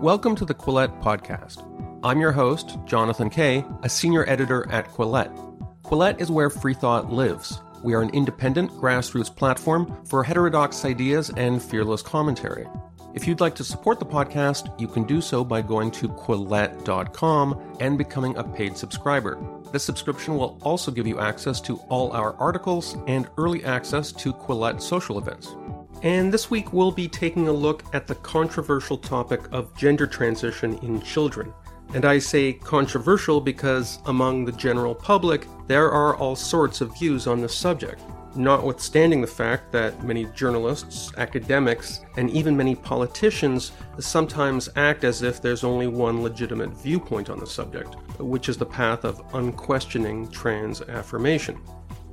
Welcome to the Quillette Podcast. I'm your host, Jonathan Kay, a senior editor at Quillette. Quillette is where free thought lives. We are an independent grassroots platform for heterodox ideas and fearless commentary. If you'd like to support the podcast, you can do so by going to Quillette.com and becoming a paid subscriber. This subscription will also give you access to all our articles and early access to Quillette social events. And this week we'll be taking a look at the controversial topic of gender transition in children. And I say controversial because among the general public, there are all sorts of views on this subject notwithstanding the fact that many journalists, academics, and even many politicians sometimes act as if there's only one legitimate viewpoint on the subject, which is the path of unquestioning trans affirmation.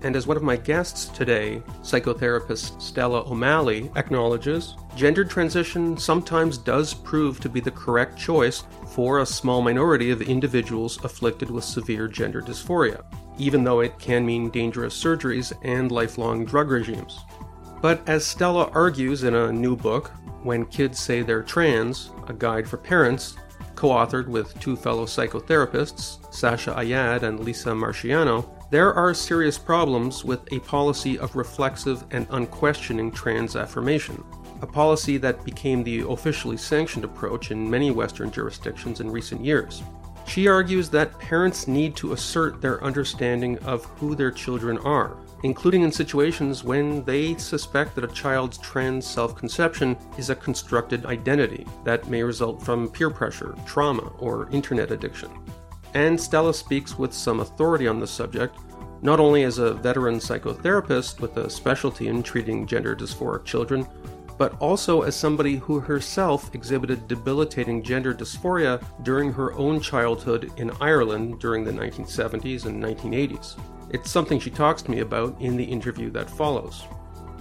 And as one of my guests today, psychotherapist Stella O'Malley, acknowledges, gender transition sometimes does prove to be the correct choice for a small minority of individuals afflicted with severe gender dysphoria even though it can mean dangerous surgeries and lifelong drug regimes. But as Stella argues in a new book, When Kids Say They're Trans, a guide for parents, co authored with two fellow psychotherapists, Sasha Ayad and Lisa Marchiano, there are serious problems with a policy of reflexive and unquestioning trans affirmation, a policy that became the officially sanctioned approach in many Western jurisdictions in recent years. She argues that parents need to assert their understanding of who their children are, including in situations when they suspect that a child's trans self conception is a constructed identity that may result from peer pressure, trauma, or internet addiction. And Stella speaks with some authority on the subject, not only as a veteran psychotherapist with a specialty in treating gender dysphoric children, but also as somebody who herself exhibited debilitating gender dysphoria during her own childhood in Ireland during the 1970s and 1980s. It's something she talks to me about in the interview that follows.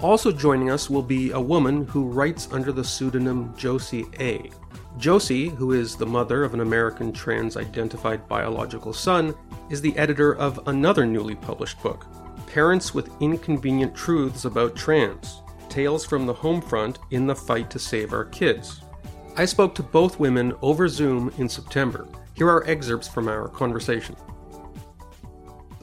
Also joining us will be a woman who writes under the pseudonym Josie A. Josie, who is the mother of an American trans identified biological son, is the editor of another newly published book, Parents with Inconvenient Truths About Trans Tales from the Home Front in the Fight to Save Our Kids. I spoke to both women over Zoom in September. Here are excerpts from our conversation.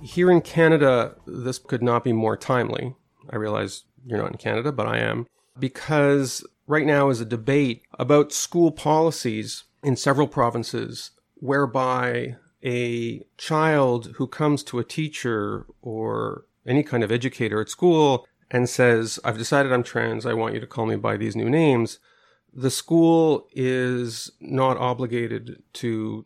Here in Canada, this could not be more timely. I realize you're not in Canada, but I am. Because right now is a debate about school policies in several provinces whereby a child who comes to a teacher or any kind of educator at school and says, I've decided I'm trans. I want you to call me by these new names. The school is not obligated to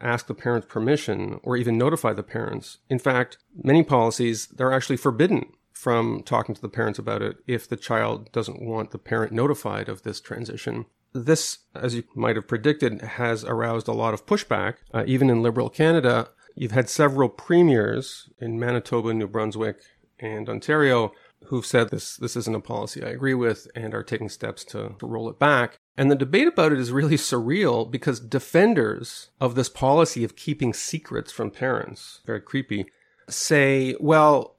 ask the parents permission or even notify the parents. In fact, many policies, they're actually forbidden from talking to the parents about it if the child doesn't want the parent notified of this transition. This, as you might have predicted, has aroused a lot of pushback, uh, even in liberal Canada. You've had several premiers in Manitoba, New Brunswick, and Ontario who've said this this isn't a policy I agree with and are taking steps to, to roll it back. And the debate about it is really surreal because defenders of this policy of keeping secrets from parents, very creepy, say, well,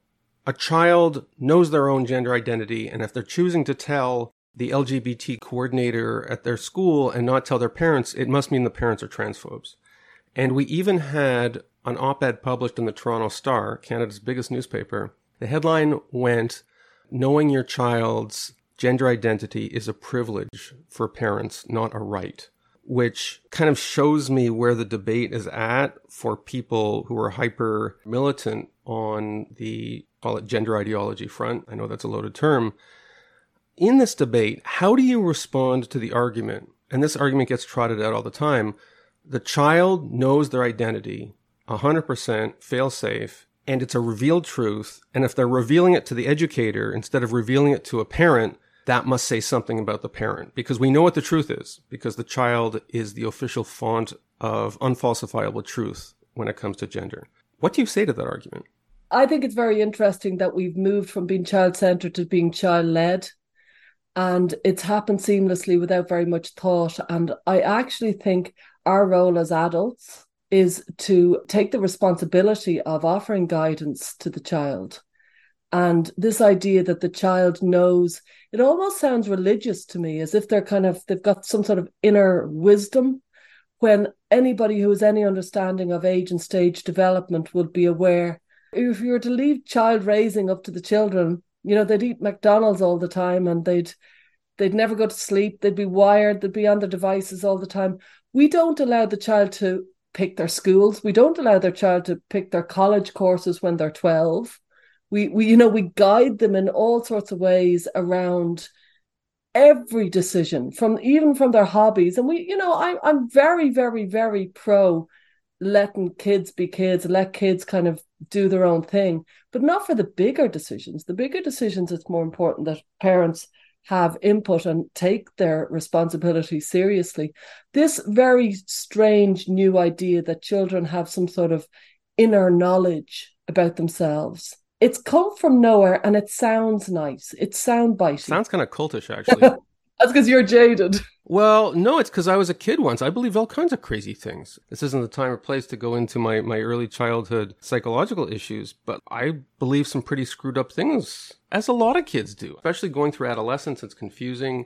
a child knows their own gender identity, and if they're choosing to tell the LGBT coordinator at their school and not tell their parents, it must mean the parents are transphobes. And we even had an op ed published in the Toronto Star, Canada's biggest newspaper. The headline went, knowing your child's gender identity is a privilege for parents, not a right, which kind of shows me where the debate is at for people who are hyper militant on the call it gender ideology front. I know that's a loaded term. In this debate, how do you respond to the argument? And this argument gets trotted out all the time. The child knows their identity, 100% fail safe, and it's a revealed truth. And if they're revealing it to the educator instead of revealing it to a parent, that must say something about the parent because we know what the truth is because the child is the official font of unfalsifiable truth when it comes to gender. What do you say to that argument? I think it's very interesting that we've moved from being child centered to being child led. And it's happened seamlessly without very much thought. And I actually think our role as adults is to take the responsibility of offering guidance to the child And this idea that the child knows, it almost sounds religious to me, as if they're kind of, they've got some sort of inner wisdom when anybody who has any understanding of age and stage development would be aware. If you were to leave child raising up to the children, you know, they'd eat McDonald's all the time and they'd they'd never go to sleep, they'd be wired, they'd be on their devices all the time. We don't allow the child to pick their schools. We don't allow their child to pick their college courses when they're 12. We we you know, we guide them in all sorts of ways around every decision from even from their hobbies and we you know I, i'm very very very pro letting kids be kids let kids kind of do their own thing but not for the bigger decisions the bigger decisions it's more important that parents have input and take their responsibility seriously this very strange new idea that children have some sort of inner knowledge about themselves it's come from nowhere and it sounds nice. It sound bitey. Sounds kind of cultish, actually. That's because you're jaded. Well, no, it's because I was a kid once. I believed all kinds of crazy things. This isn't the time or place to go into my, my early childhood psychological issues, but I believe some pretty screwed up things, as a lot of kids do, especially going through adolescence. It's confusing.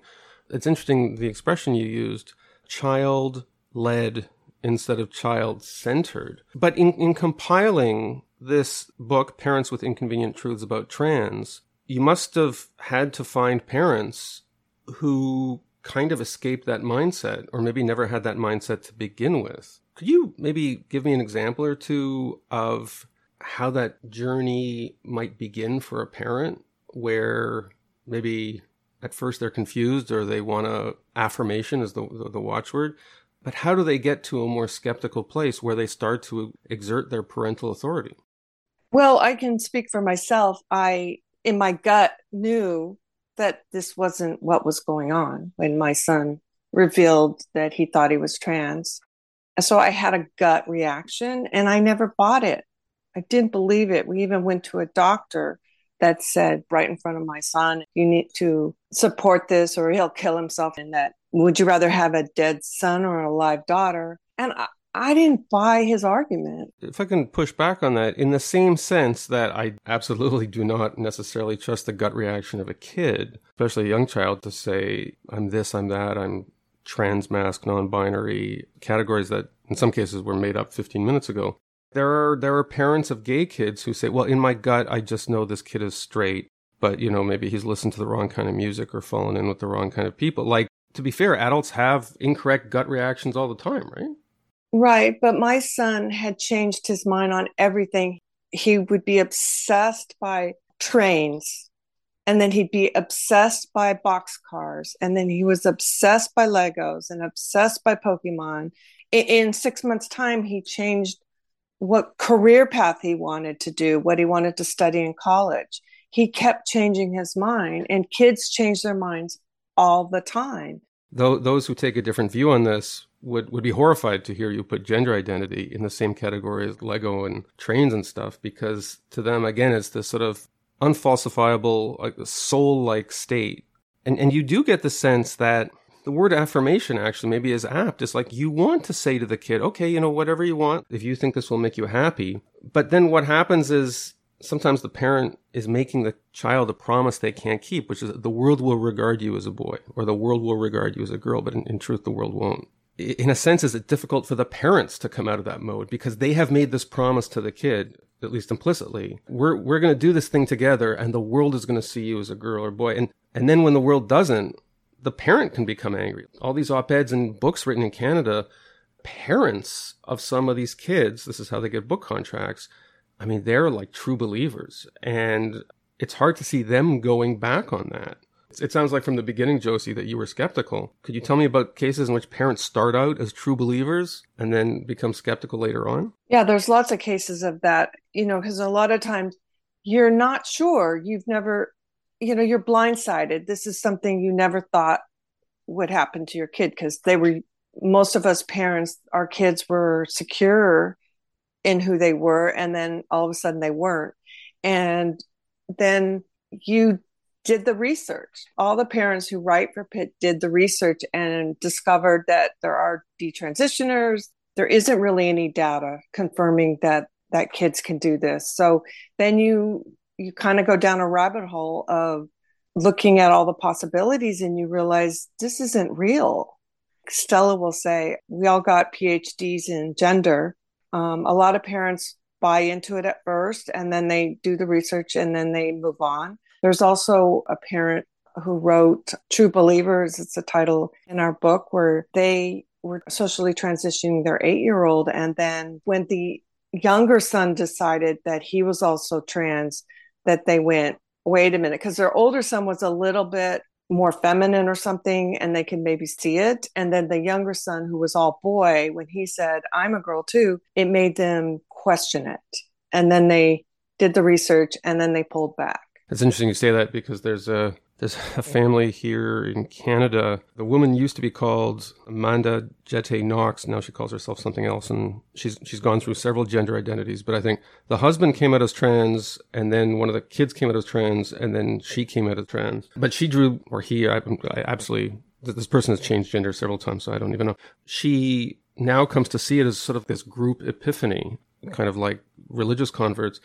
It's interesting the expression you used child led instead of child centered. But in, in compiling this book, Parents with Inconvenient Truths About Trans, you must have had to find parents who kind of escaped that mindset or maybe never had that mindset to begin with. Could you maybe give me an example or two of how that journey might begin for a parent where maybe at first they're confused or they want a affirmation as the, the, the watchword but how do they get to a more skeptical place where they start to exert their parental authority well, I can speak for myself. I, in my gut, knew that this wasn't what was going on when my son revealed that he thought he was trans. So I had a gut reaction and I never bought it. I didn't believe it. We even went to a doctor that said right in front of my son, you need to support this or he'll kill himself. And that would you rather have a dead son or a live daughter? And I, I didn't buy his argument. If I can push back on that, in the same sense that I absolutely do not necessarily trust the gut reaction of a kid, especially a young child, to say, I'm this, I'm that, I'm trans, mask, non binary, categories that in some cases were made up 15 minutes ago. There are, there are parents of gay kids who say, well, in my gut, I just know this kid is straight, but, you know, maybe he's listened to the wrong kind of music or fallen in with the wrong kind of people. Like, to be fair, adults have incorrect gut reactions all the time, right? Right. But my son had changed his mind on everything. He would be obsessed by trains, and then he'd be obsessed by boxcars, and then he was obsessed by Legos and obsessed by Pokemon. In, six months' time, he changed what career path he wanted to do, what he wanted to study in college. He kept changing his mind, and kids change their minds all the time. Though those who take a different view on this would, would be horrified to hear you put gender identity in the same category as Lego and trains and stuff, because to them, again, it's this sort of unfalsifiable, like soul like state. And, and you do get the sense that the word affirmation actually maybe is apt. It's like you want to say to the kid, okay, you know, whatever you want, if you think this will make you happy. But then what happens is sometimes the parent is making the child a promise they can't keep, which is the world will regard you as a boy or the world will regard you as a girl, but in, in truth, the world won't in a sense, is it difficult for the parents to come out of that mode because they have made this promise to the kid, at least implicitly. We're, we're going to do this thing together and the world is going to see you as a girl or boy. And, and then when the world doesn't, the parent can become angry. All these op-eds and books written in Canada, parents of some of these kids, this is how they get book contracts. I mean, they're like true believers and it's hard to see them going back on that. It sounds like from the beginning, Josie, that you were skeptical. Could you tell me about cases in which parents start out as true believers and then become skeptical later on? Yeah, there's lots of cases of that, you know, because a lot of times you're not sure. You've never, you know, you're blindsided. This is something you never thought would happen to your kid because they were, most of us parents, our kids were secure in who they were. And then all of a sudden they weren't. And then you did the research. All the parents who write for PITT did the research and discovered that there are detransitioners. There isn't really any data confirming that that kids can do this. So then you you kind of go down a rabbit hole of looking at all the possibilities and you realize this isn't real. Stella will say, We all got PhDs in gender. Um, a lot of parents buy into it at first and then they do the research and then they move on. There's also a parent who wrote True Believers. It's a title in our book where they were socially transitioning their eight year old. And then when the younger son decided that he was also trans, that they went, wait a minute, because their older son was a little bit more feminine or something and they can maybe see it. And then the younger son, who was all boy, when he said, I'm a girl too, it made them question it. And then they did the research and then they pulled back. It's interesting you say that because there's a there's a family here in Canada. The woman used to be called Amanda Jette Knox. Now she calls herself something else, and she's she's gone through several gender identities. But I think the husband came out as trans, and then one of the kids came out as trans, and then she came out as trans. But she drew, or he, I, I absolutely. This person has changed gender several times, so I don't even know. She now comes to see it as sort of this group epiphany, kind of like religious converts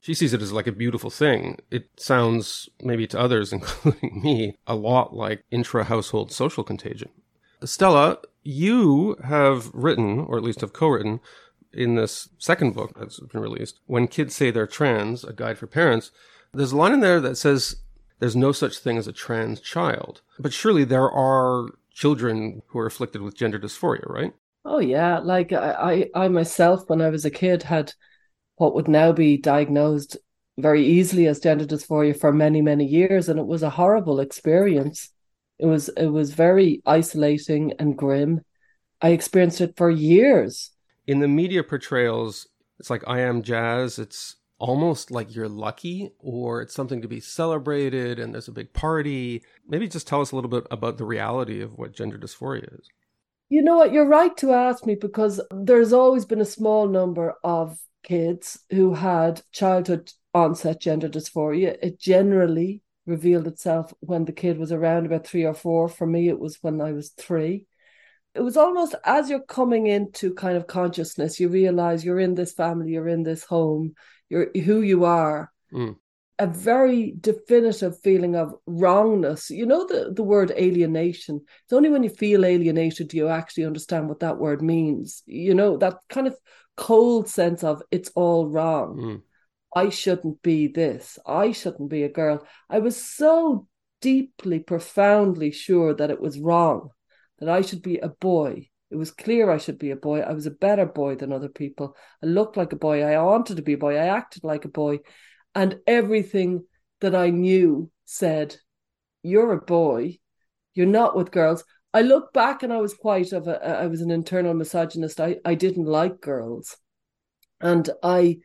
she sees it as like a beautiful thing. It sounds, maybe to others, including me, a lot like intra household social contagion. Stella, you have written, or at least have co written, in this second book that's been released, When Kids Say They're Trans, A Guide for Parents, there's a line in there that says there's no such thing as a trans child. But surely there are children who are afflicted with gender dysphoria, right? Oh yeah, like I, I, I myself, when I was a kid, had what would now be diagnosed very easily as gender dysphoria for many many years. And it was a horrible experience. It was it was very isolating and grim. I experienced it for years. In the media portrayals it's like i am jazz. It's almost like you're lucky or it's something to be celebrated and there's a big party. Maybe just tell us a little bit about the reality of what gender dysphoria is. You know what? You're right to ask me because there's always been a small number of kids who had childhood onset gender dysphoria. It generally revealed itself when the kid was around about three or four. For me, it was when I was three. It was almost as you're coming into kind of consciousness, you realize you're in this family, you're in this home, you're who you are. Mm. A very definitive feeling of wrongness. You know the, the word alienation. It's only when you feel alienated do you actually understand what that word means. You know, that kind of cold sense of it's all wrong. Mm. I shouldn't be this. I shouldn't be a girl. I was so deeply, profoundly sure that it was wrong, that I should be a boy. It was clear I should be a boy. I was a better boy than other people. I looked like a boy. I wanted to be a boy. I acted like a boy. And everything that I knew said, You're a boy. You're not with girls. I look back and I was quite of a I was an internal misogynist. I I didn't like girls, and I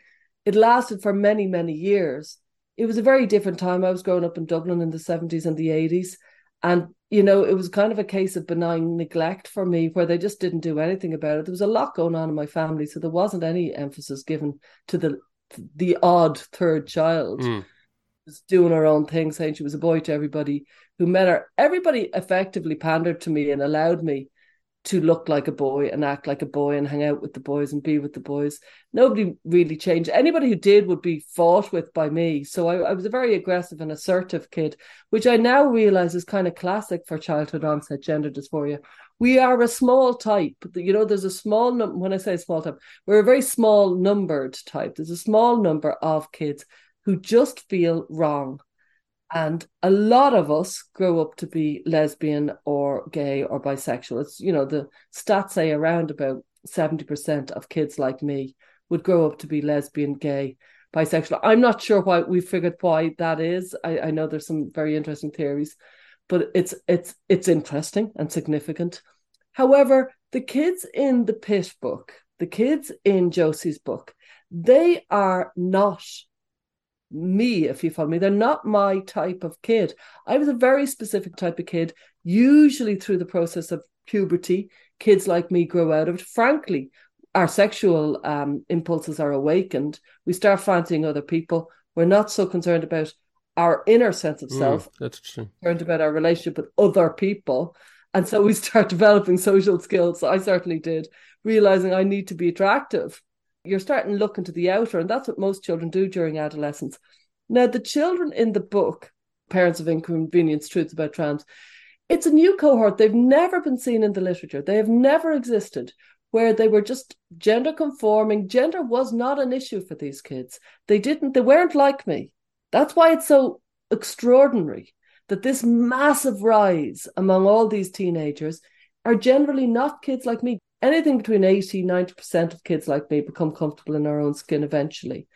it lasted for many many years. It was a very different time. I was growing up in Dublin in the seventies and the eighties, and you know it was kind of a case of benign neglect for me, where they just didn't do anything about it. There was a lot going on in my family, so there wasn't any emphasis given to the the odd third child. Mm was doing her own thing, saying she was a boy to everybody who met her. Everybody effectively pandered to me and allowed me to look like a boy and act like a boy and hang out with the boys and be with the boys. Nobody really changed. Anybody who did would be fought with by me. So I, I was a very aggressive and assertive kid, which I now realize is kind of classic for childhood onset gender dysphoria. We are a small type. You know, there's a small number. When I say small type, we're a very small numbered type. There's a small number of kids who just feel wrong. And a lot of us grow up to be lesbian or gay or bisexual. It's, you know, the stats say around about 70% of kids like me would grow up to be lesbian, gay, bisexual. I'm not sure why we figured why that is. I, I know there's some very interesting theories, but it's it's it's interesting and significant. However, the kids in the PITT book, the kids in Josie's book, they are not me, if you follow me. They're not my type of kid. I was a very specific type of kid, usually through the process of puberty. Kids like me grow out of it. Frankly, our sexual um, impulses are awakened. We start fancying other people. We're not so concerned about our inner sense of mm, self. That's true. Learned about our relationship with other people. And so we start developing social skills. I certainly did, realizing I need to be attractive you're starting to look into the outer, and that's what most children do during adolescence. Now, the children in the book, Parents of Inconvenience Truths About Trans, it's a new cohort. They've never been seen in the literature. They have never existed where they were just gender conforming. Gender was not an issue for these kids. They didn't, they weren't like me. That's why it's so extraordinary that this massive rise among all these teenagers are generally not kids like me. Anything between 80 90% of kids like me become comfortable in our own skin eventually.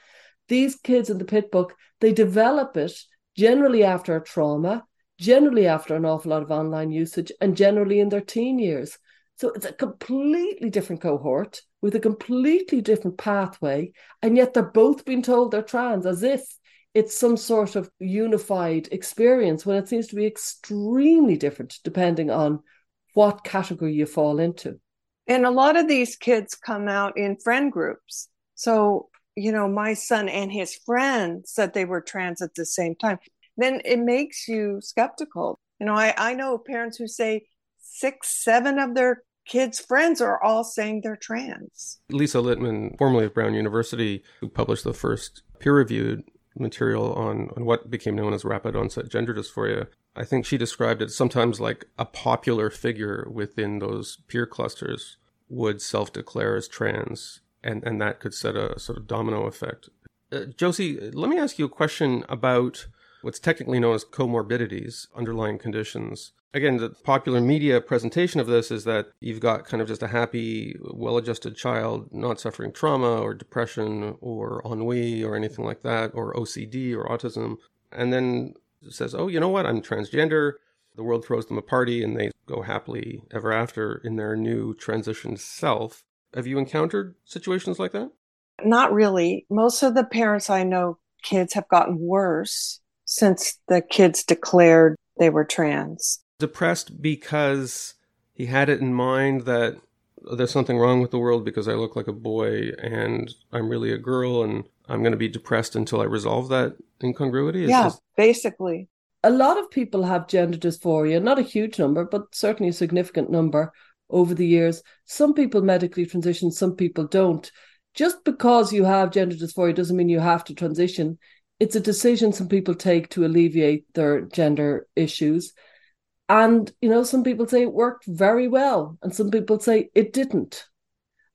These kids in the PITT book, they develop it generally after a trauma, generally after an awful lot of online usage, and generally in their teen years. So it's a completely different cohort with a completely different pathway, and yet they're both being told they're trans as if it's some sort of unified experience when it seems to be extremely different depending on what category you fall into. And a lot of these kids come out in friend groups. So, you know, my son and his friend said they were trans at the same time. Then it makes you skeptical. You know, I, I know parents who say six, seven of their kids' friends are all saying they're trans. Lisa Littman, formerly of Brown University, who published the first peer reviewed material on, on what became known as rapid onset gender dysphoria, I think she described it sometimes like a popular figure within those peer clusters would self declare as trans, and, and that could set a sort of domino effect. Uh, Josie, let me ask you a question about what's technically known as comorbidities, underlying conditions again, the popular media presentation of this is that you've got kind of just a happy, well adjusted child not suffering trauma or depression or ennui or anything like that, or OCD or autism. And then says, oh, you know what? I'm transgender. The world throws them a party and they go happily ever after in their new transitioned self. Have you encountered situations like that? Not really. Most of the parents I know, kids have gotten worse since the kids declared they were trans depressed because he had it in mind that there's something wrong with the world because I look like a boy and I'm really a girl and I'm going to be depressed until I resolve that incongruity. Is yeah, this... basically. A lot of people have gender dysphoria, not a huge number, but certainly a significant number over the years. Some people medically transition, some people don't. Just because you have gender dysphoria doesn't mean you have to transition. It's a decision some people take to alleviate their gender issues. And, you know, some people say it worked very well, and some people say it didn't.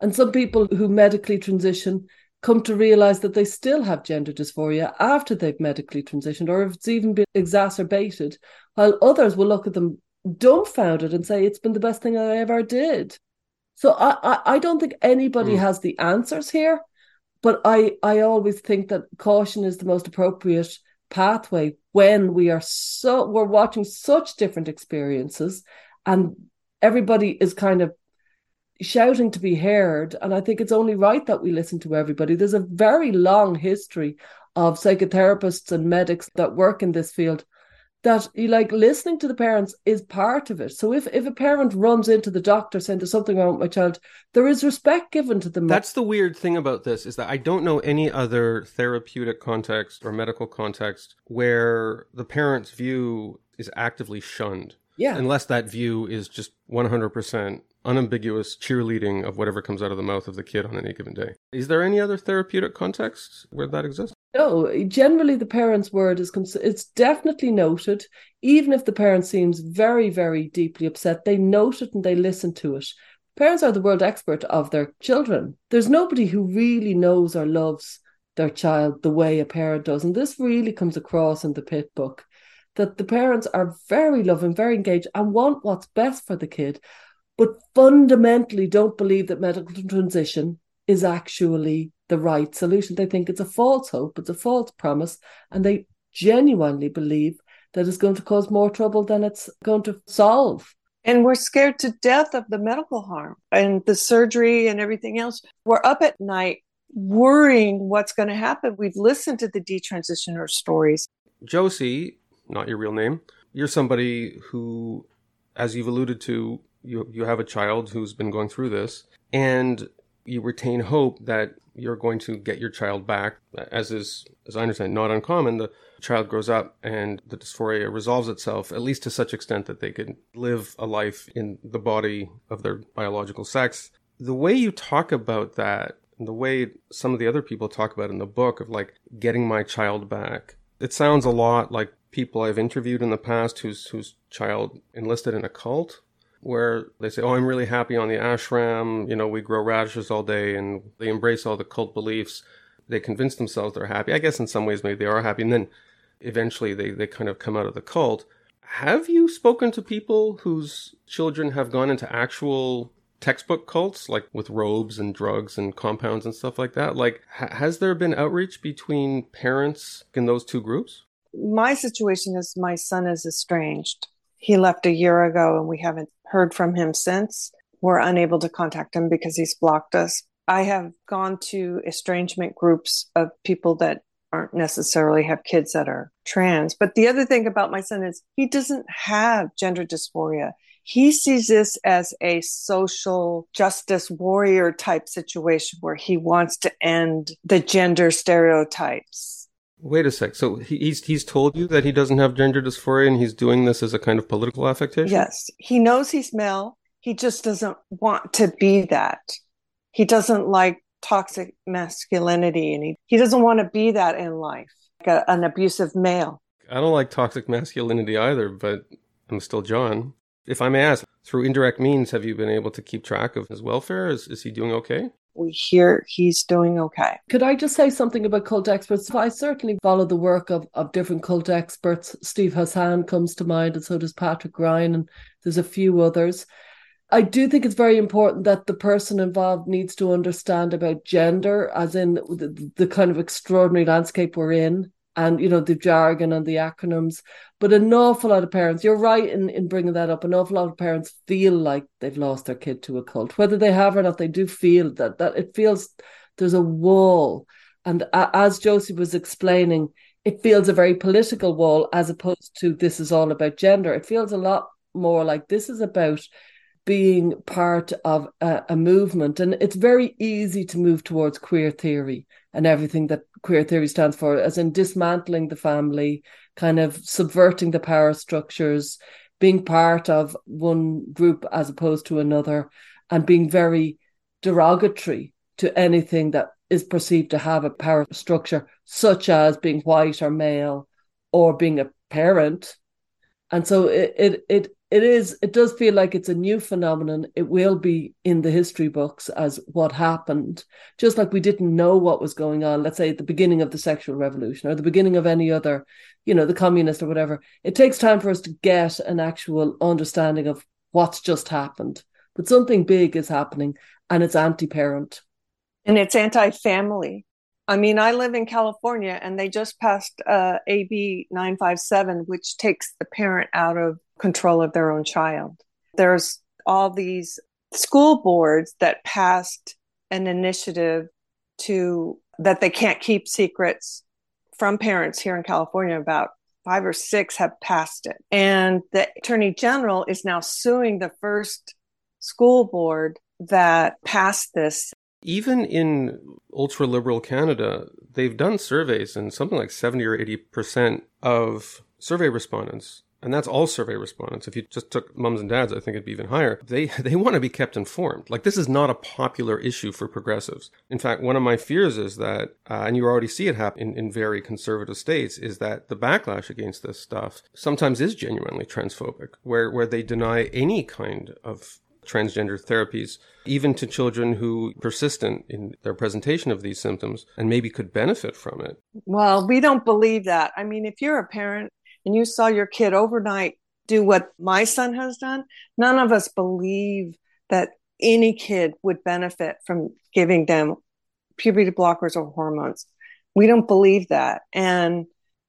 And some people who medically transition come to realize that they still have gender dysphoria after they've medically transitioned, or if it's even been exacerbated, while others will look at them dumbfounded and say, it's been the best thing I ever did. So I, I, I don't think anybody mm. has the answers here, but I, I always think that caution is the most appropriate pathway when we are so we're watching such different experiences and everybody is kind of shouting to be heard. And i think it's only right that we listen to everybody. There's a very long history of psychotherapists and medics that work in this field that you like listening to the parents is part of it. So if if a parent runs into the doctor saying there's something wrong with my child, there is respect given to them. That's the weird thing about this is that I don't know any other therapeutic context or medical context where the parent's view is actively shunned. Yeah. Unless that view is just 100% unambiguous cheerleading of whatever comes out of the mouth of the kid on any given day. Is there any other therapeutic context where that exists? No, generally the parent's word is cons- it's definitely noted. Even if the parent seems very, very deeply upset, they note it and they listen to it. Parents are the world expert of their children. There's nobody who really knows or loves their child the way a parent does, and this really comes across in the PITT book. That the parents are very loving, very engaged, and want what's best for the kid, but fundamentally don't believe that medical transition is actually the right solution. They think it's a false hope, it's a false promise, and they genuinely believe that it's going to cause more trouble than it's going to solve. And we're scared to death of the medical harm and the surgery and everything else. We're up at night worrying what's going to happen. We've listened to the detransitioner stories. Josie, not your real name, you're somebody who, as you've alluded to, you, you have a child who's been going through this. And you retain hope that you're going to get your child back, as is, as I understand, not uncommon. The child grows up and the dysphoria resolves itself, at least to such extent that they can live a life in the body of their biological sex. The way you talk about that, and the way some of the other people talk about in the book of like getting my child back, It sounds a lot like people I've interviewed in the past whose whose child enlisted in a cult where they say, "Oh, I'm really happy on the ashram. You know, we grow radishes all day, and they embrace all the cult beliefs. They convince themselves they're happy. I guess in some ways maybe they are happy, and then eventually they they kind of come out of the cult." Have you spoken to people whose children have gone into actual textbook cults, like with robes and drugs and compounds and stuff like that? Like, ha- has there been outreach between parents in those two groups? My situation is my son is estranged. He left a year ago and we haven't heard from him since. We're unable to contact him because he's blocked us. I have gone to estrangement groups of people that aren't necessarily have kids that are trans. But the other thing about my son is he doesn't have gender dysphoria. He sees this as a social justice warrior type situation where he wants to end the gender stereotypes. Wait a sec. So he's he's told you that he doesn't have gender dysphoria and he's doing this as a kind of political affectation? Yes. He knows he's male. He just doesn't want to be that. He doesn't like toxic masculinity and he, he doesn't want to be that in life, like a, an abusive male. I don't like toxic masculinity either, but I'm still John. If I may ask, through indirect means, have you been able to keep track of his welfare? Is, is he doing okay? We hear he's doing okay. Could I just say something about cult experts? I certainly follow the work of, of different cult experts. Steve Hassan comes to mind, and so does Patrick Ryan, and there's a few others. I do think it's very important that the person involved needs to understand about gender, as in the, the kind of extraordinary landscape we're in, and you know the jargon and the acronyms. But an awful lot of parents, you're right in, in bringing that up. An awful lot of parents feel like they've lost their kid to a cult, whether they have or not. They do feel that that it feels there's a wall, and as Josie was explaining, it feels a very political wall as opposed to this is all about gender. It feels a lot more like this is about being part of a, a, movement. And it's very easy to move towards queer theory and everything that queer theory stands for, as in dismantling the family, kind of subverting the power structures, being part of one group as opposed to another, and being very derogatory to anything that is perceived to have a power structure, such as being white or male or being a parent. And so it, it, it it is it does feel like it's a new phenomenon. It will be in the history books as what happened. Just like we didn't know what was going on let's say at the beginning of the sexual revolution or the beginning of any other you know the communist or whatever it takes time for us to get an actual understanding of what's just happened. But something big is happening and it's anti-parent. And it's anti-family. I mean, I live in California and they just passed uh, AB 957, which takes the parent out of control of their own child. There's all these school boards that passed an initiative to that they can't keep secrets from parents here in California about five or six have passed it. And the attorney general is now suing the first school board that passed this. Even in ultra liberal Canada, they've done surveys, and something like 70 or 80% of survey respondents and that's all survey respondents. If you just took mums and dads, I think it'd be even higher. They they want to be kept informed. Like this is not a popular issue for progressives. In fact, one of my fears is that, uh, and you already see it happen in, in very conservative states, is that the backlash against this stuff sometimes is genuinely transphobic, where where they deny any kind of transgender therapies, even to children who persistent in their presentation of these symptoms and maybe could benefit from it. Well, we don't believe that. I mean, if you're a parent and you saw your kid overnight do what my son has done, none of us believe that any kid would benefit from giving them puberty blockers or hormones. We don't believe that. And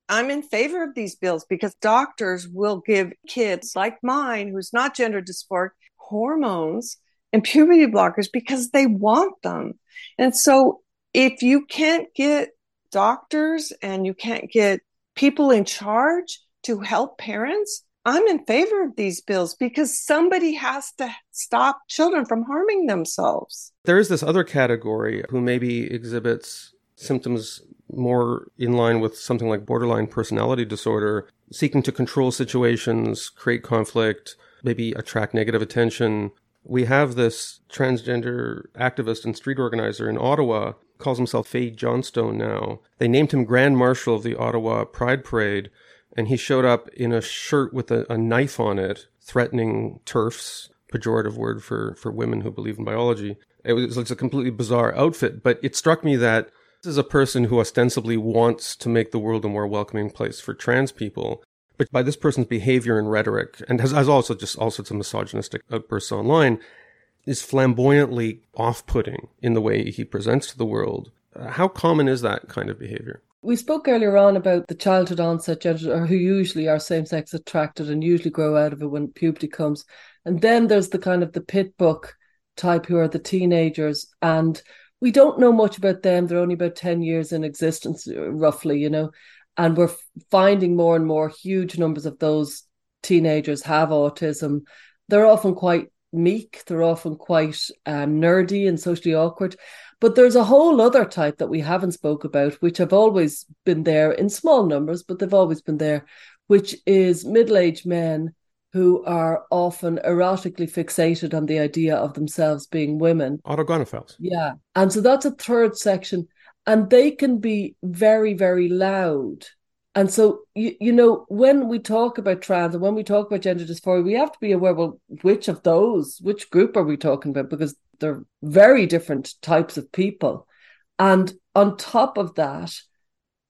I'm in favor of these bills because doctors will give kids like mine, who's not gender dysphoric, hormones and puberty blockers because they want them. And so if you can't get doctors and you can't get people in charge to help parents, I'm in favor of these bills because somebody has to stop children from harming themselves. There is this other category who maybe exhibits symptoms more in line with something like borderline personality disorder, seeking to control situations, create conflict, maybe attract negative attention. We have this transgender activist and street organizer in Ottawa calls himself Fae Johnstone now. They named him Grand Marshal of the Ottawa Pride Parade, and he showed up in a shirt with a, a knife on it, threatening TERFs, pejorative word for, for women who believe in biology. It was, it was a completely bizarre outfit, but it struck me that this is a person who ostensibly wants to make the world a more welcoming place for trans people. But by this person's behavior and rhetoric, and has, has also just all sorts of misogynistic outbursts online, is flamboyantly off putting in the way he presents to the world. Uh, how common is that kind of behavior? We spoke earlier on about the childhood onset gender, who usually are same sex attracted and usually grow out of it when puberty comes. And then there's the kind of the PITT book type who are the teenagers. And we don't know much about them. They're only about 10 years in existence, roughly, you know. And we're finding more and more huge numbers of those teenagers have autism. They're often quite meek, they're often quite um, nerdy and socially awkward. But there's a whole other type that we haven't spoke about, which have always been there in small numbers, but they've always been there, which is middle-aged men who are often erotically fixated on the idea of themselves being women. Autogynephiles. Yeah. And so that's a third section. And they can be very, very loud and so, you, you know, when we talk about trans and when we talk about gender dysphoria, we have to be aware, well, which of those, which group are we talking about? Because they're very different types of people. And on top of that,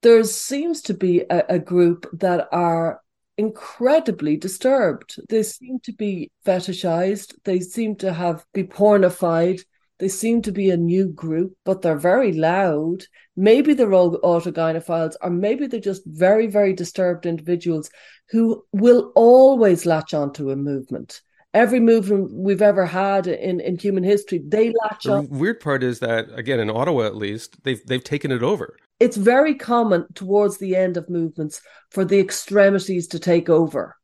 there seems to be a, a group that are incredibly disturbed. They seem to be fetishized. They seem to have be pornified. They seem to be a new group, but they're very loud. Maybe they're all autogynephiles, or maybe they're just very, very disturbed individuals who will always latch onto a movement. Every movement we've ever had in, in human history, they latch the on. weird part is that, again, in Ottawa at least, they've they've taken it over. It's very common towards the end of movements for the extremities to take over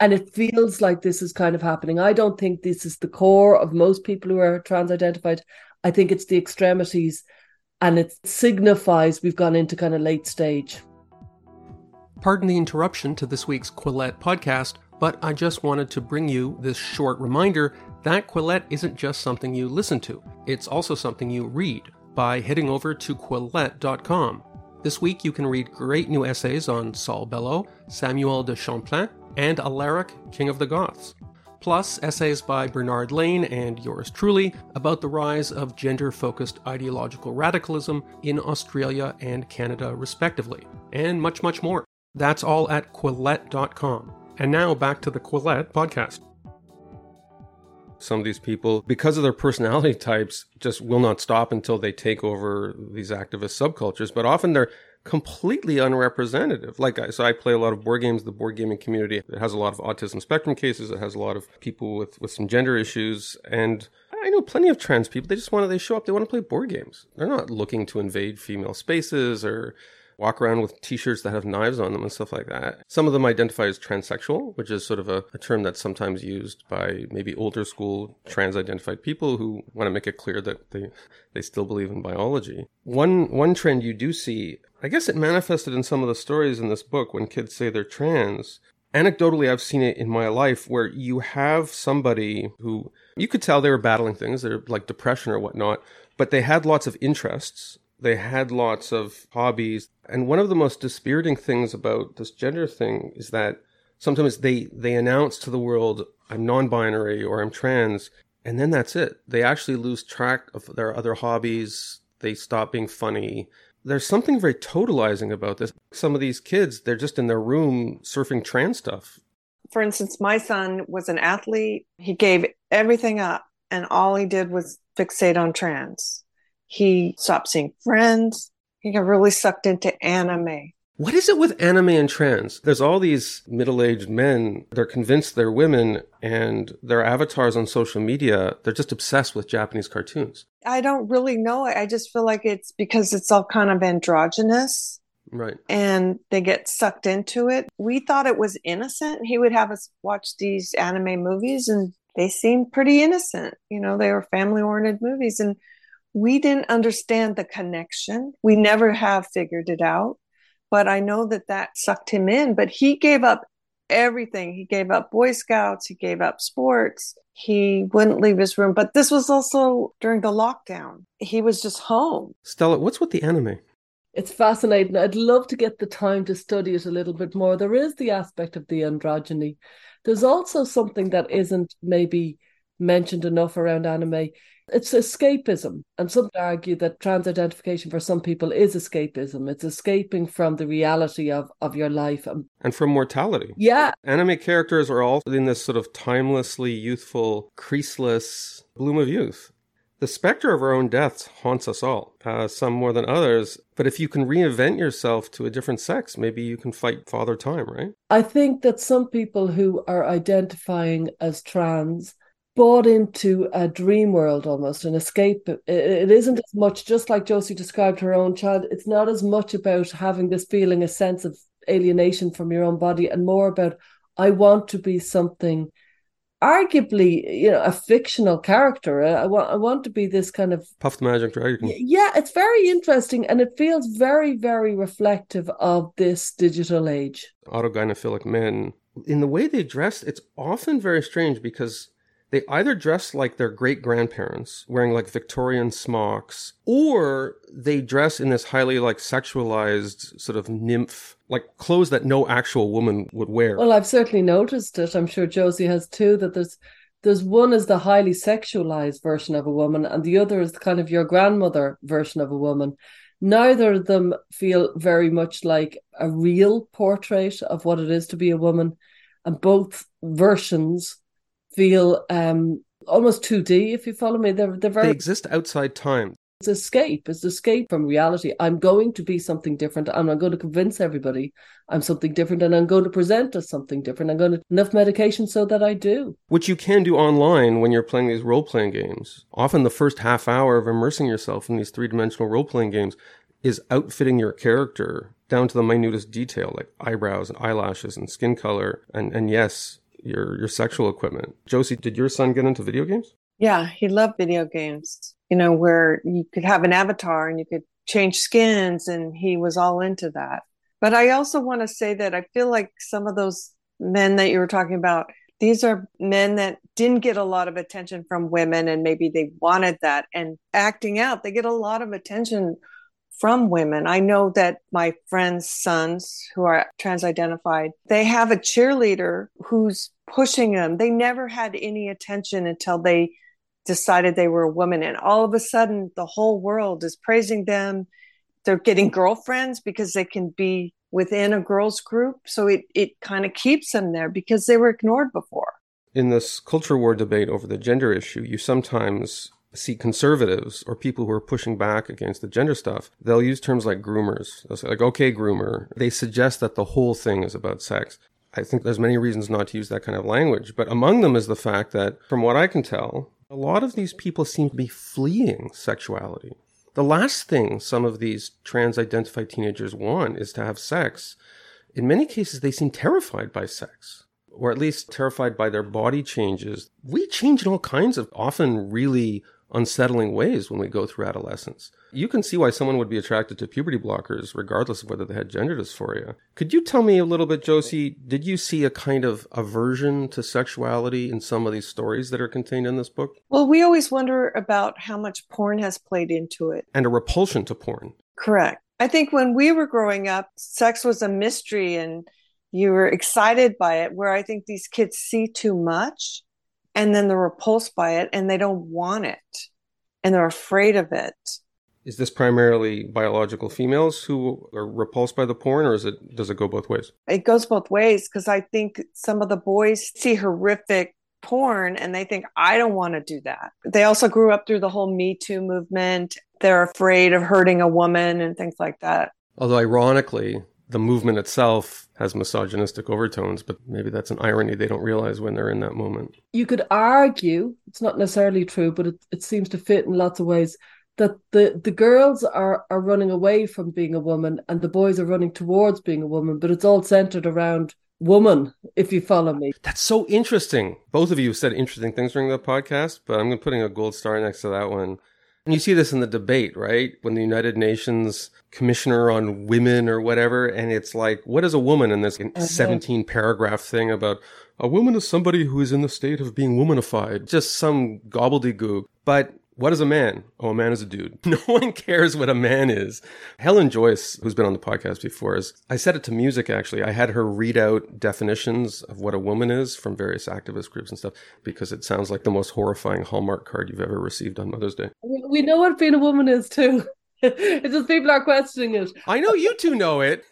and it feels like this is kind of happening. I don't think this is the core of most people who are trans identified. I think it's the extremities and it signifies we've gone into kind of late stage. Pardon the interruption to this week's Quillette podcast, but I just wanted to bring you this short reminder that Quillette isn't just something you listen to, it's also something you read by heading over to quillette.com. This week you can read great new essays on Saul Bellow, Samuel de Champlain, and Alaric, King of the Goths. Plus, essays by Bernard Lane and yours truly about the rise of gender focused ideological radicalism in Australia and Canada, respectively, and much, much more. That's all at Quillette.com. And now back to the Quillette podcast. Some of these people, because of their personality types, just will not stop until they take over these activist subcultures. But often they're completely unrepresentative. Like, so I play a lot of board games. The board gaming community it has a lot of autism spectrum cases. It has a lot of people with, with some gender issues. And I know plenty of trans people. They just want to, they show up, they want to play board games. They're not looking to invade female spaces or walk around with t-shirts that have knives on them and stuff like that. Some of them identify as transsexual, which is sort of a, a term that's sometimes used by maybe older school trans-identified people who want to make it clear that they they still believe in biology. One one trend you do see, I guess it manifested in some of the stories in this book when kids say they're trans. Anecdotally, I've seen it in my life where you have somebody who you could tell they were battling things, they're like depression or whatnot, but they had lots of interests they had lots of hobbies. And one of the most dispiriting things about this gender thing is that sometimes they, they announce to the world, I'm non binary or I'm trans, and then that's it. They actually lose track of their other hobbies. They stop being funny. There's something very totalizing about this. Some of these kids, they're just in their room surfing trans stuff. For instance, my son was an athlete. He gave everything up, and all he did was fixate on trans. He stopped seeing friends. He got really sucked into anime. What is it with anime and trans? There's all these middle aged men, they're convinced they're women, and their avatars on social media, they're just obsessed with Japanese cartoons. I don't really know. I just feel like it's because it's all kind of androgynous. Right. And they get sucked into it. We thought it was innocent. He would have us watch these anime movies, and they seemed pretty innocent. You know, they were family oriented movies. And we didn't understand the connection. We never have figured it out. But I know that that sucked him in. But he gave up everything. He gave up Boy Scouts, he gave up sports, he wouldn't leave his room. But this was also during the lockdown. He was just home. Stella, what's with the anime? It's fascinating. I'd love to get the time to study it a little bit more. There is the aspect of the androgyny. There's also something that isn't maybe mentioned enough around anime. It's escapism. And some argue that trans identification for some people is escapism. It's escaping from the reality of, of your life. And from mortality. Yeah. Anime characters are all in this sort of timelessly youthful, creaseless bloom of youth. The specter of our own deaths haunts us all, uh, some more than others. But if you can reinvent yourself to a different sex, maybe you can fight father time, right? I think that some people who are identifying as trans bought into a dream world almost, an escape. It, it isn't as much, just like Josie described her own child, it's not as much about having this feeling, a sense of alienation from your own body, and more about, I want to be something arguably you know a fictional character. I, want I want to be this kind of puffed magic dragon. Yeah it's very interesting and it feels very very reflective of this digital age. Autogynephilic men. In the way they dress it's often very strange because they either dress like their great grandparents, wearing like Victorian smocks, or they dress in this highly like sexualized sort of nymph, like clothes that no actual woman would wear. Well, I've certainly noticed it. I'm sure Josie has too. That there's there's one is the highly sexualized version of a woman, and the other is kind of your grandmother version of a woman. Neither of them feel very much like a real portrait of what it is to be a woman, and both versions feel um, almost 2D, if you follow me. They're, they're very. They exist outside time. It's escape. It's escape from reality. I'm going to be something different and I'm going to convince everybody I'm something different and I'm going to present as something different. I'm going to enough medication so that I do. Which you can do online when you're playing these role playing games. Often the first half hour of immersing yourself in these three dimensional role playing games is outfitting your character down to the minutest detail, like eyebrows and eyelashes and skin color. And, and yes, your your sexual equipment. Josie, did your son get into video games? Yeah, he loved video games. You know, where you could have an avatar and you could change skins and he was all into that. But I also want to say that I feel like some of those men that you were talking about, these are men that didn't get a lot of attention from women and maybe they wanted that and acting out, they get a lot of attention from women. I know that my friends' sons who are trans identified, they have a cheerleader who's pushing them. They never had any attention until they decided they were a woman. And all of a sudden, the whole world is praising them. They're getting girlfriends because they can be within a girls' group. So it, it kind of keeps them there because they were ignored before. In this culture war debate over the gender issue, you sometimes see conservatives or people who are pushing back against the gender stuff, they'll use terms like groomers. They'll say like, okay, groomer. They suggest that the whole thing is about sex. I think there's many reasons not to use that kind of language, but among them is the fact that, from what I can tell, a lot of these people seem to be fleeing sexuality. The last thing some of these trans identified teenagers want is to have sex. In many cases, they seem terrified by sex or at least terrified by their body changes. We change in all kinds of often really unsettling ways when we go through adolescence. You can see why someone would be attracted to puberty blockers regardless of whether they had gender dysphoria. Could you tell me a little bit, Josie, did you see a kind of aversion to sexuality in some of these stories that are contained in this book? Well, we always wonder about how much porn has played into it. And a repulsion to porn. Correct. I think when we were growing up, sex was a mystery and you were excited by it, where I think these kids see too much and then they're repulsed by it and they don't want it and they're afraid of it. Is this primarily biological females who are repulsed by the porn or is it does it go both ways? It goes both ways because I think some of the boys see horrific porn and they think I don't want to do that. They also grew up through the whole Me Too movement. They're afraid of hurting a woman and things like that. Although ironically, the movement itself has misogynistic overtones, but maybe that's an irony they don't realize when they're in that moment. You could argue, it's not necessarily true, but it, it seems to fit in lots of ways, that the, the girls are, are running away from being a woman and the boys are running towards being a woman, but it's all centered around woman, if you follow me. That's so interesting. Both of you said interesting things during the podcast, but I'm putting a gold star next to that one. You see this in the debate, right? When the United Nations Commissioner on Women or whatever, and it's like, what is a woman in this mm-hmm. 17 paragraph thing about a woman is somebody who is in the state of being womanified? Just some gobbledygook. But what is a man? Oh, a man is a dude. No one cares what a man is. Helen Joyce, who's been on the podcast before, is I said it to music actually. I had her read out definitions of what a woman is from various activist groups and stuff because it sounds like the most horrifying Hallmark card you've ever received on Mother's Day. We know what being a woman is too. it's just people are questioning it. I know you two know it.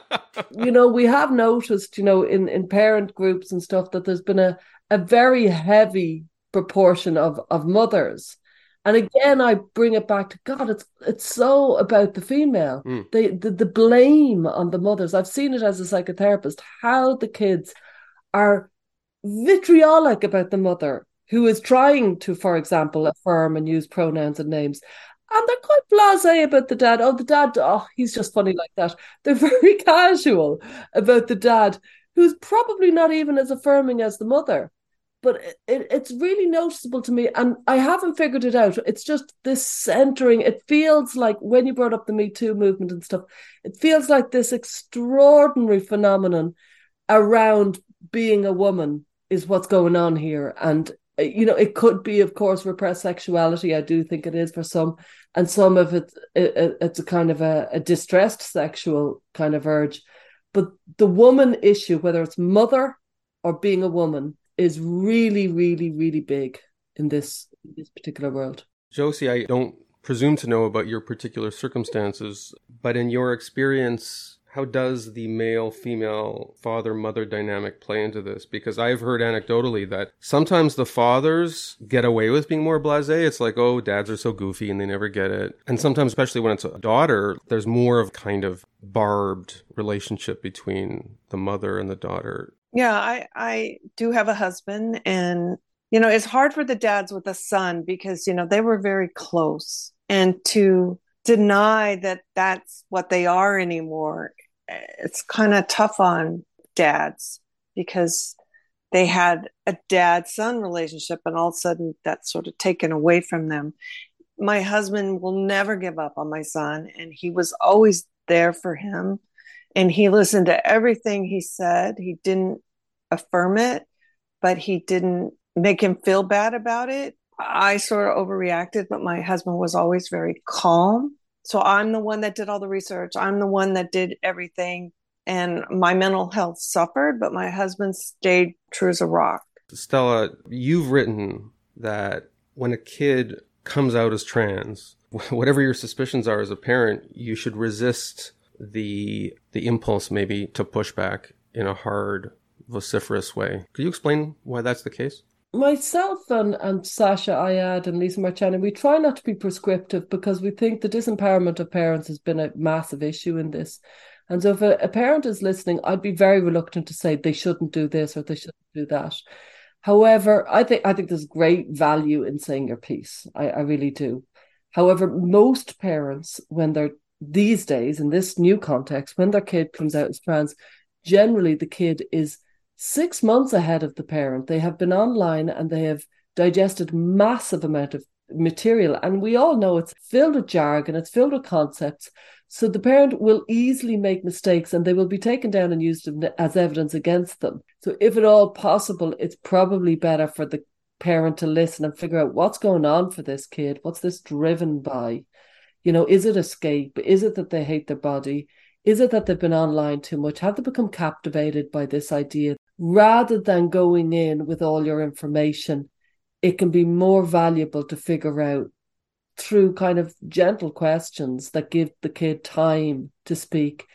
you know, we have noticed, you know, in, in parent groups and stuff that there's been a, a very heavy proportion of, of mothers and again, I bring it back to God. It's it's so about the female. Mm. The, the the blame on the mothers. I've seen it as a psychotherapist. How the kids are vitriolic about the mother who is trying to, for example, affirm and use pronouns and names. And they're quite blasé about the dad. Oh, the dad, oh, he's just funny like that. They're very casual about the dad, who's probably not even as affirming as the mother but it, it's really noticeable to me and i haven't figured it out. It's just this centering. It feels like when you brought up the me too movement and stuff it feels like this extraordinary phenomenon around being a woman is what's going on here. And uh, you know it could be of course repressed sexuality. I do think it is for some and some of it, it it's a kind of a, a distressed sexual kind of urge. But the woman issue whether it's mother or being a woman is really, really, really big in this in this particular world. Josie, I don't presume to know about your particular circumstances, but in your experience, how does the male female father mother dynamic play into this? Because I've heard anecdotally that sometimes the fathers get away with being more blase. It's like, oh, dads are so goofy and they never get it. And sometimes, especially when it's a daughter, there's more of kind of barbed relationship between the mother and the daughter. Yeah, I I do have a husband and you know, it's hard for the dads with a son because you know, they were very close and to deny that that's what they are anymore eh, it's kind of tough on dads because they had a dad son relationship and all of a sudden that's sort of taken away from them. My husband will never give up on my son and he was always there for him and he listened to everything he said. He didn't affirm it, but he didn't make him feel bad about it. I sort of overreacted, but my husband was always very calm. So I'm the one that did all the research. I'm the one that did everything. And my mental health suffered, but my husband stayed true as a rock. Stella, you've written that when a kid comes out as trans, whatever your suspicions are as a parent, you should resist the the impulse maybe to push back in a hard vociferous way. Could you explain why that's the case? Myself and, and Sasha Ayad and Lisa Marchiano, we try not to be prescriptive because we think the disempowerment of parents has been a massive issue in this. And so if a, a parent is listening, I'd be very reluctant to say they shouldn't do this or they shouldn't do that. However, I think I think there's great value in saying your piece. I, I really do. However, most parents, when they're these days in this new context, when their kid comes out as trans, generally the kid is six months ahead of the parent. They have been online and they have digested massive amount of material. And we all know it's filled with jargon, it's filled with concepts. So the parent will easily make mistakes and they will be taken down and used as evidence against them. So if at all possible, it's probably better for the parent to listen and figure out what's going on for this kid. What's this driven by? You know, is it escape? Is it that they hate their body? Is it that they've been online too much? Have they become captivated by this idea rather than going in with all your information, it can be more valuable to figure out through kind of gentle questions that give the kid time to speak.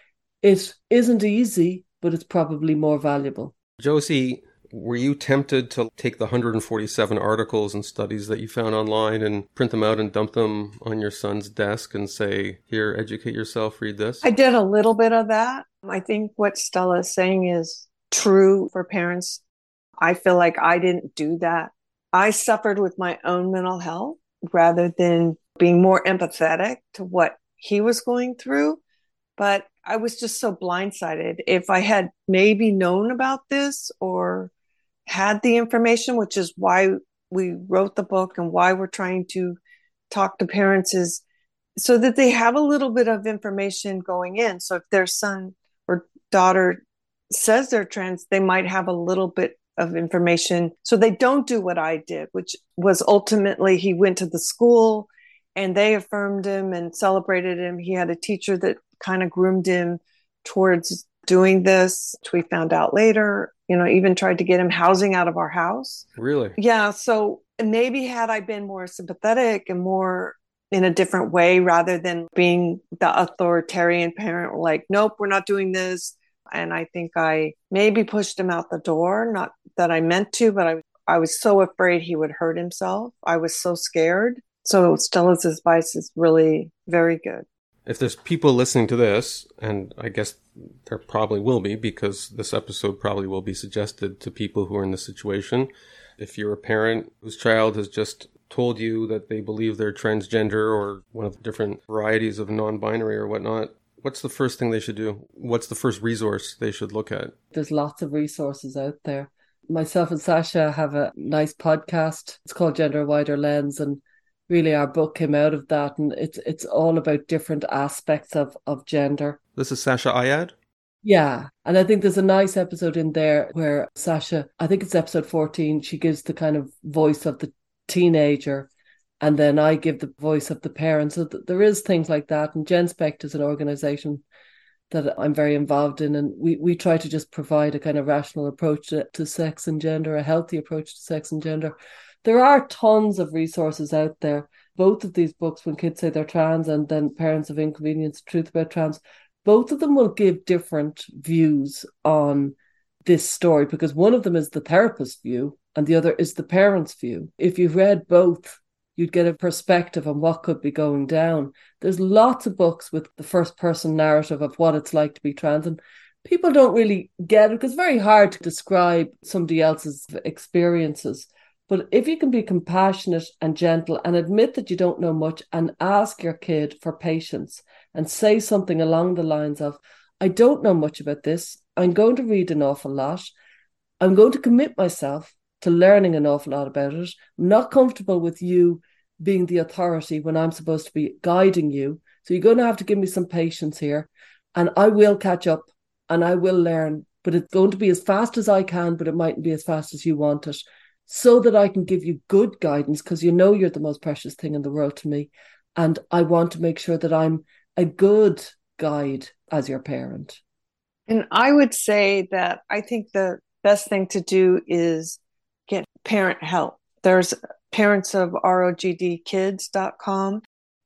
It isn't easy, but it's probably more valuable. Josie, were you tempted to take the 147 articles and studies that you found online and print them out and dump them on your son's desk and say, Here, educate yourself, read this? I did a little bit of that. I think what Stella is saying is true for parents. I feel like I didn't do that. I suffered with my own mental health rather than being more empathetic to what he was going through. But I was just so blindsided. If I had maybe known about this or had the information, which is why we wrote the book and why we're trying to talk to parents is so that they have a little bit of information going in. So if their son or daughter says they're trans, they might have a little bit of information so they don't do what I did, which was ultimately he went to the school and they affirmed him and celebrated him. He had a teacher that kind of groomed him towards doing this, which we found out later. You know, even tried to get him housing out of our house. Really? Yeah. So maybe had I been more sympathetic and more in a different way rather than being the authoritarian parent, like, nope, we're not doing this. And I think I maybe pushed him out the door. Not that I meant to, but I, I was so afraid he would hurt himself. I was so scared. So Stella's advice is really very good. If there's people listening to this, and I guess there probably will be because this episode probably will be suggested to people who are in this situation. If you're a parent whose child has just told you that they believe they're transgender or one of the different varieties of non binary or whatnot, what's the first thing they should do? What's the first resource they should look at? There's lots of resources out there. Myself and Sasha have a nice podcast. It's called Gender Wider Lens and really our book came out of that and it's it's all about different aspects of of gender. This is Sasha Ayad? Yeah. And I think there's a nice episode in there where Sasha, I think it's episode 14, she gives the kind of voice of the teenager and then I give the voice of the parents. So th- there is things like that. And GenSpect is an organization that I'm very involved in, and we we try to just provide a kind of rational approach to, to sex and gender, a healthy approach to sex and gender. There are tons of resources out there. Both of these books, when kids say they're trans, and then Parents of Inconvenience, Truth About Trans, both of them will give different views on this story because one of them is the therapist view and the other is the parents' view. If you've read both, you'd get a perspective on what could be going down. There's lots of books with the first person narrative of what it's like to be trans, and people don't really get it because it's very hard to describe somebody else's experiences. But if you can be compassionate and gentle and admit that you don't know much and ask your kid for patience and say something along the lines of, I don't know much about this. I'm going to read an awful lot. I'm going to commit myself to learning an awful lot about it. I'm not comfortable with you being the authority when I'm supposed to be guiding you. So you're going to have to give me some patience here. And I will catch up and I will learn, but it's going to be as fast as I can, but it mightn't be as fast as you want it, so that I can give you good guidance because you know you're the most precious thing in the world to me. And I want to make sure that I'm a good guide as your parent. And I would say that I think the best thing to do is parent help. There's parents of rogdkids.com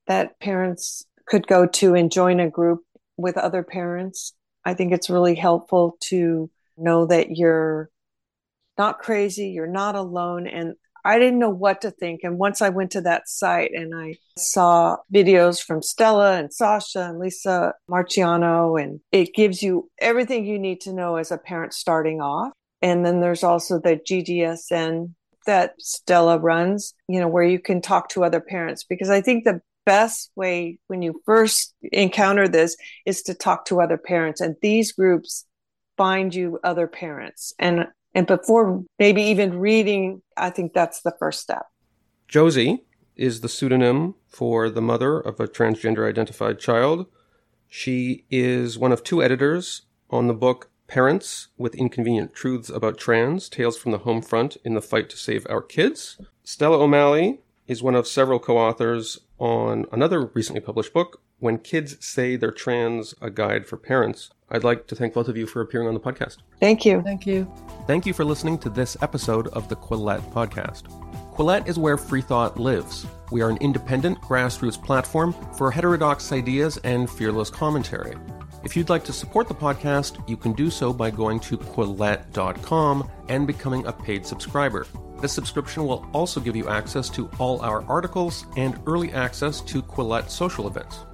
that parents could go to and join a group with other parents. I think it's really helpful to know that you're not crazy, you're not alone. And I didn't know what to think. And once I went to that site and I saw videos from Stella and Sasha and Lisa Marchiano, and it gives you everything you need to know as a parent starting off. And then there's also the GDSN that Stella runs, you know, where you can talk to other parents. Because I think the best way when you first encounter this is to talk to other parents. And these groups find you other parents. And and before maybe even reading, I think that's the first step. Josie is the pseudonym for the mother of a transgender identified child. She is one of two editors on the book Parents with Inconvenient Truths About Trans Tales from the Home Front in the Fight to Save Our Kids. Stella O'Malley is one of several co authors on another recently published book, When Kids Say They're Trans A Guide for Parents. I'd like to thank both of you for appearing on the podcast. Thank you. Thank you. Thank you for listening to this episode of the Quillette Podcast. Quillette is where free thought lives. We are an independent grassroots platform for heterodox ideas and fearless commentary. If you'd like to support the podcast, you can do so by going to Quillette.com and becoming a paid subscriber. This subscription will also give you access to all our articles and early access to Quillette social events.